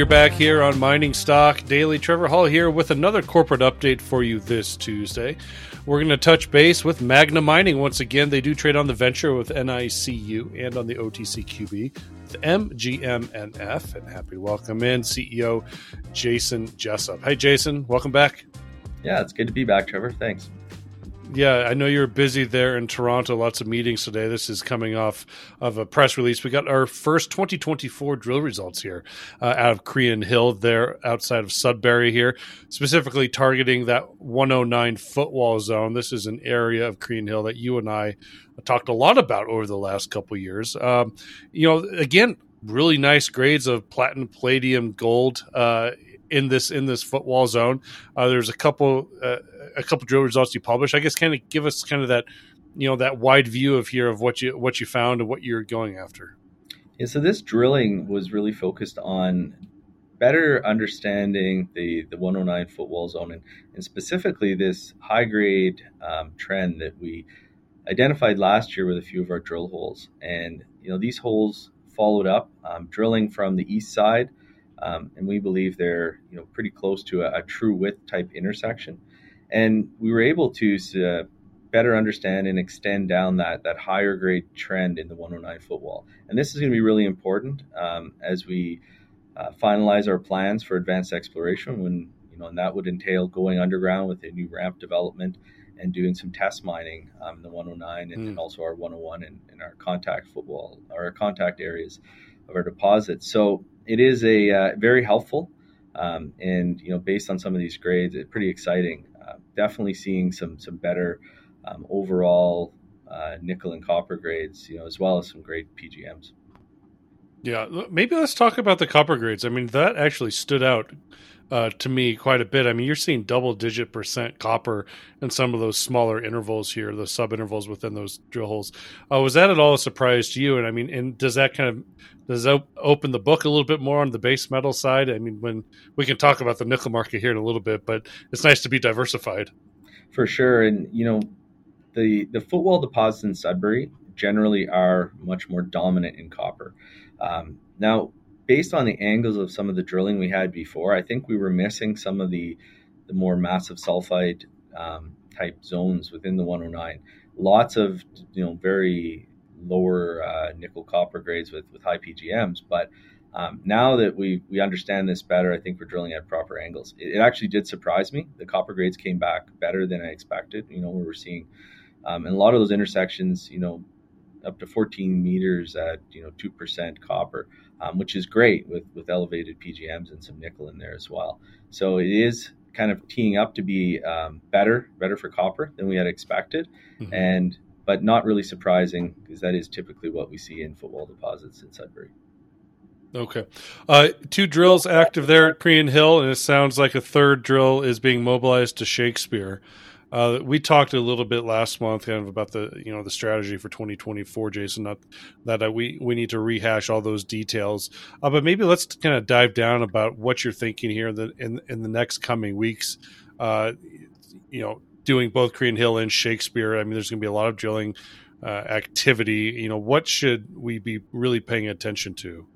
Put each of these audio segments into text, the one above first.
You're back here on Mining Stock Daily. Trevor Hall here with another corporate update for you this Tuesday. We're going to touch base with Magna Mining once again. They do trade on the venture with NICU and on the OTCQB with MGMNF. And happy to welcome in CEO Jason Jessup. Hey, Jason, welcome back. Yeah, it's good to be back, Trevor. Thanks. Yeah, I know you're busy there in Toronto. Lots of meetings today. This is coming off of a press release. We got our first 2024 drill results here uh, out of Crean Hill, there outside of Sudbury here, specifically targeting that 109 footwall zone. This is an area of Crean Hill that you and I talked a lot about over the last couple years. Um, you know, again, really nice grades of platinum, palladium, gold. Uh, in this in this footwall zone. Uh, there's a couple uh, a couple drill results you published. I guess kind of give us kind of that you know that wide view of here of what you what you found and what you're going after. Yeah, so this drilling was really focused on better understanding the the 109 footwall zone and, and specifically this high grade um, trend that we identified last year with a few of our drill holes. And you know these holes followed up um, drilling from the east side um, and we believe they're you know pretty close to a, a, true width type intersection. And we were able to uh, better understand and extend down that that higher grade trend in the 109 footwall. And this is going to be really important um, as we uh, finalize our plans for advanced exploration. When you know, and that would entail going underground with a new ramp development and doing some test mining um, in the 109 and, mm. and, also our 101 and, and our contact footwall, our contact areas of our deposits. So it is a uh, very helpful, um, and you know, based on some of these grades, it's pretty exciting. Uh, definitely seeing some some better um, overall uh, nickel and copper grades, you know, as well as some great PGMs. Yeah, maybe let's talk about the copper grades. I mean, that actually stood out uh, to me quite a bit. I mean, you're seeing double digit percent copper in some of those smaller intervals here, the sub intervals within those drill holes. Uh, was that at all a surprise to you? And I mean, and does that kind of does that open the book a little bit more on the base metal side? I mean, when we can talk about the nickel market here in a little bit, but it's nice to be diversified. For sure, and you know, the the footwall deposits in Sudbury generally are much more dominant in copper. Um, now, based on the angles of some of the drilling we had before, I think we were missing some of the the more massive sulfide um, type zones within the 109. Lots of you know very lower uh, nickel copper grades with with high PGMs, but um, now that we we understand this better, I think we're drilling at proper angles. It, it, actually did surprise me. The copper grades came back better than I expected. You know, we were seeing um, and a lot of those intersections, you know, up to 14 meters at you know two percent copper um, which is great with with elevated PGMs and some nickel in there as well. So it is kind of teeing up to be um, better, better for copper than we had expected, mm-hmm. and but not really surprising because that is typically what we see in footwall deposits in Sudbury. Okay. Uh, two drills active there at Crean Hill, and it sounds like a third drill is being mobilized to Shakespeare. Uh, we talked a little bit last month, kind of about the you know the strategy for 2024, Jason. Not that uh, we we need to rehash all those details, uh, but maybe let's kind of dive down about what you're thinking here in the in, in the next coming weeks. Uh, you know, doing both Crean Hill and Shakespeare. I mean, there's going to be a lot of drilling uh, activity. You know, what should we be really paying attention to?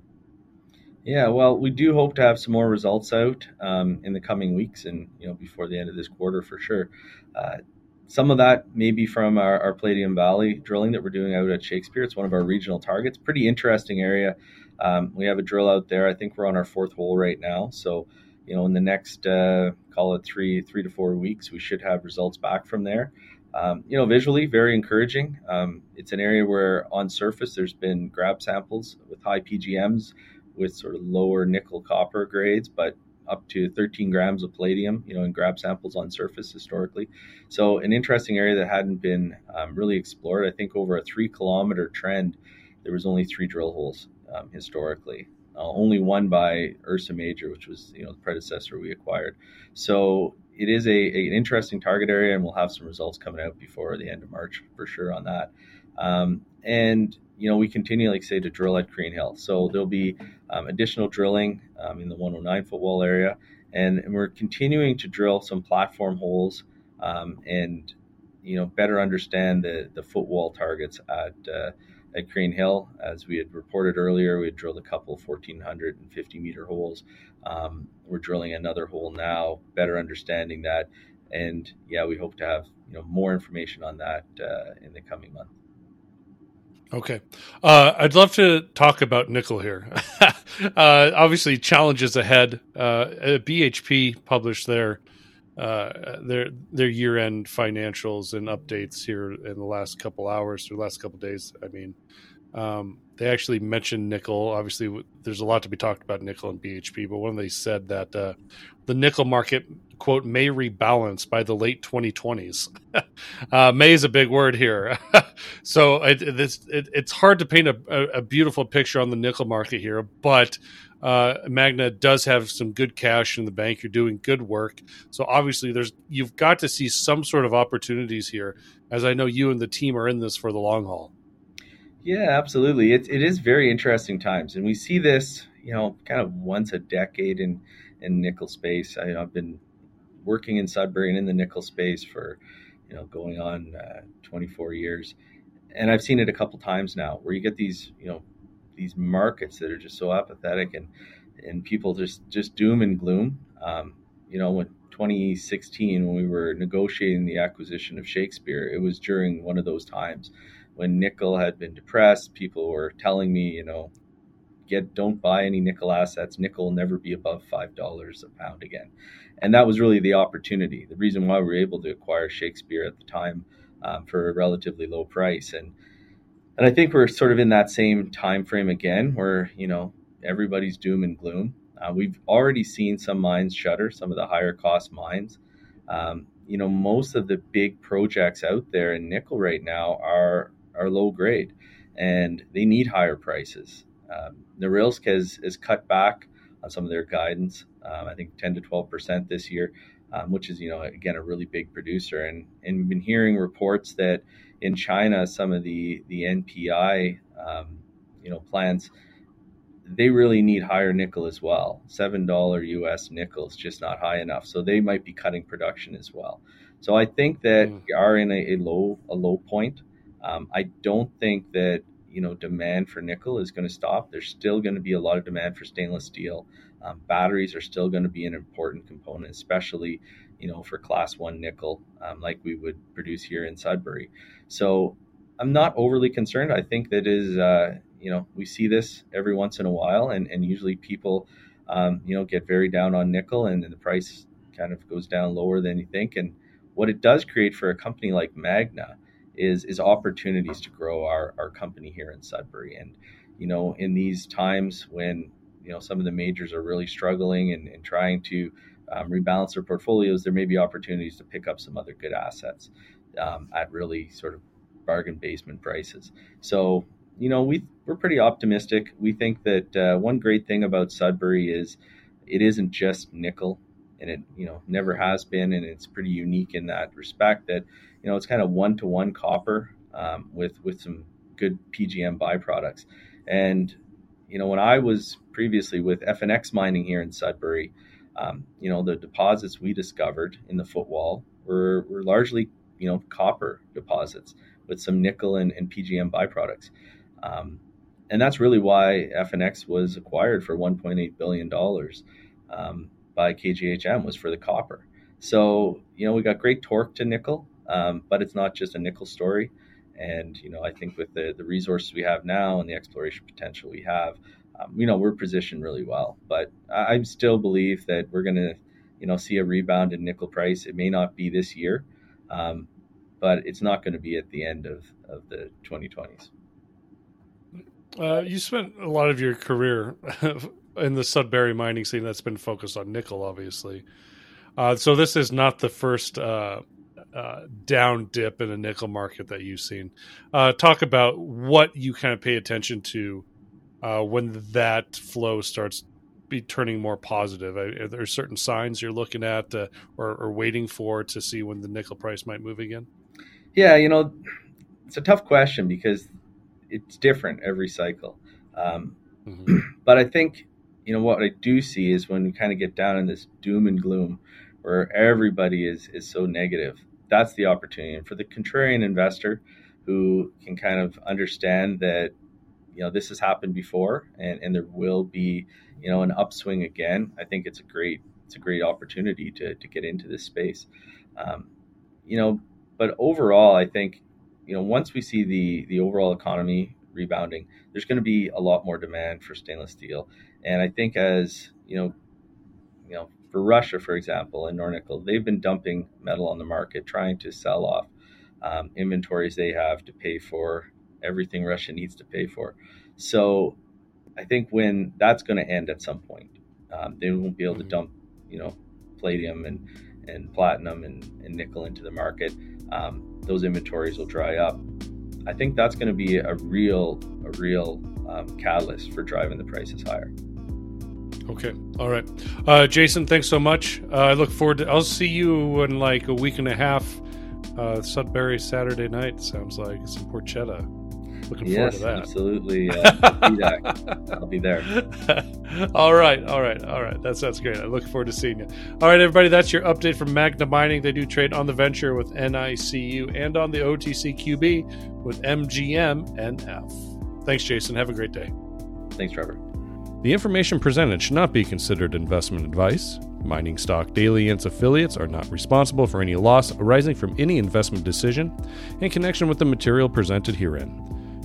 Yeah, well, we do hope to have some more results out um, in the coming weeks, and you know before the end of this quarter for sure. Uh, some of that may be from our, our, Palladium Valley drilling that we're doing out at Shakespeare. It's one of our regional targets. Pretty interesting area. Um, we have a drill out there. I think we're on our fourth hole right now. So, you know, in the next uh, call it three three to four weeks, we should have results back from there. Um, you know, visually very encouraging. Um, it's an area where on surface there's been grab samples with high PGMs with sort of lower nickel copper grades, but up to 13 grams of palladium, you know, in grab samples on surface historically. So an interesting area that hadn't been um, really explored. I think over a three kilometer trend, there was only three drill holes um, historically. Uh, only one by Ursa Major, which was you know the predecessor we acquired. So it is a, a, an interesting target area, and we'll have some results coming out before the end of March for sure on that. Um, and you know, we continue, like say, to drill at Crean Hill. So there'll be um, additional drilling um, in the 109 footwall area, and, and, we're continuing to drill some platform holes um, and you know better understand the the footwall targets at uh, at Crean Hill, as we had reported earlier, we had drilled a couple 1,450 meter holes. Um, we're drilling another hole now, better understanding that, and yeah, we hope to have you know more information on that uh, in the coming month. Okay. Uh, I'd love to talk about nickel here. uh, obviously, challenges ahead. Uh, BHP published their uh, their their year end financials and updates here in the last couple hours or last couple days. I mean, um, they actually mentioned nickel. Obviously, there's a lot to be talked about nickel and BHP, but one of they said that uh, the nickel market quote may rebalance by the late 2020s. uh, may is a big word here, so it, this, it, it's hard to paint a, a, beautiful picture on the nickel market here. But uh, Magna does have some good cash in the bank. You're doing good work, so obviously there's you've got to see some sort of opportunities here. As I know you and the team are in this for the long haul. Yeah, absolutely. It, it is very interesting times, and we see this, you know, kind of once a decade in in nickel space. I, have been working in Sudbury and in the nickel space for, you know, going on uh, 24 years, and I've seen it a couple times now, where you get these, you know, these markets that are just so apathetic and and people just just doom and gloom. Um, you know, when 2016 when we were negotiating the acquisition of Shakespeare, it was during one of those times when nickel had been depressed, people were telling me, you know, get don't buy any nickel assets. Nickel will never be above five dollars a pound again, and that was really the opportunity. The reason why we were able to acquire Shakespeare at the time um, for a relatively low price, and and I think we're sort of in that same time frame again, where you know everybody's doom and gloom. Uh, we've already seen some mines shutter, some of the higher cost mines. Um, you know, most of the big projects out there in nickel right now are are low grade, and they need higher prices. Um, Norilsk has, has cut back on some of their guidance. Um, I think 10 to 12 percent this year, um, which is you know again a really big producer. And and we've been hearing reports that in China, some of the the NPI um, you know plants they really need higher nickel as well. Seven dollar US nickel is just not high enough, so they might be cutting production as well. So I think that mm. we are in a, a low a low point. Um, I don't think that you know demand for nickel is going to stop. There's still going to be a lot of demand for stainless steel. Um, batteries are still going to be an important component, especially you know for class one nickel, um, like we would produce here in Sudbury. So I'm not overly concerned. I think that is uh, you know we see this every once in a while, and and usually people um, you know get very down on nickel, and, and the price kind of goes down lower than you think. And what it does create for a company like Magna is is opportunities to grow our, our company here in Sudbury. And, you know, in these times when, you know, some of the majors are really struggling and, and trying to um, rebalance their portfolios, there may be opportunities to pick up some other good assets um, at really sort of bargain basement prices. So, you know, we, we're pretty optimistic. We think that uh, one great thing about Sudbury is it isn't just nickel and it you know never has been and it's pretty unique in that respect that you know it's kind of one to one copper um, with with some good PGM byproducts and you know when I was previously with FNX mining here in Sudbury um, you know the deposits we discovered in the footwall were, were largely you know copper deposits with some nickel and, and PGM byproducts um, and that's really why FNX was acquired for 1.8 billion dollars um, by KGHM was for the copper. So, you know, we got great torque to nickel, um, but it's not just a nickel story. And, you know, I think with the, the resources we have now and the exploration potential we have, um, you know, we're positioned really well. But I, I still believe that we're going to, you know, see a rebound in nickel price. It may not be this year, um, but it's not going to be at the end of, of the 2020s. Uh, you spent a lot of your career in the Sudbury mining scene that's been focused on nickel, obviously. Uh, so this is not the first uh, uh, down dip in a nickel market that you've seen. Uh, talk about what you kind of pay attention to uh, when that flow starts be turning more positive. Are there certain signs you're looking at or, or waiting for to see when the nickel price might move again? Yeah, you know, it's a tough question because it's different every cycle. Um, mm-hmm. But I think you know what I do see is when we kind of get down in this doom and gloom where everybody is is so negative. That's the opportunity, and for the contrarian investor, who can kind of understand that you know this has happened before and, and there will be you know an upswing again i think it's a great it's a great opportunity to, to get into this space um, you know but overall i think you know once we see the the overall economy rebounding there's going to be a lot more demand for stainless steel and i think as you know you know for russia for example and nornickel they've been dumping metal on the market trying to sell off um, inventories they have to pay for everything Russia needs to pay for. So I think when that's going to end at some point, um, they won't be able to mm-hmm. dump, you know, palladium and, and platinum and, and nickel into the market. Um, those inventories will dry up. I think that's going to be a real, a real um, catalyst for driving the prices higher. Okay. All right. Uh, Jason, thanks so much. Uh, I look forward to, I'll see you in like a week and a half. Uh, Sudbury Saturday night sounds like it's in Porchetta. Looking yes, forward to that. Absolutely. Uh, I'll be there. all right. All right. All right. That sounds great. I look forward to seeing you. All right, everybody. That's your update from Magna Mining. They do trade on the venture with NICU and on the OTCQB with MGM and Thanks, Jason. Have a great day. Thanks, Trevor. The information presented should not be considered investment advice. Mining Stock Daily and its affiliates are not responsible for any loss arising from any investment decision in connection with the material presented herein.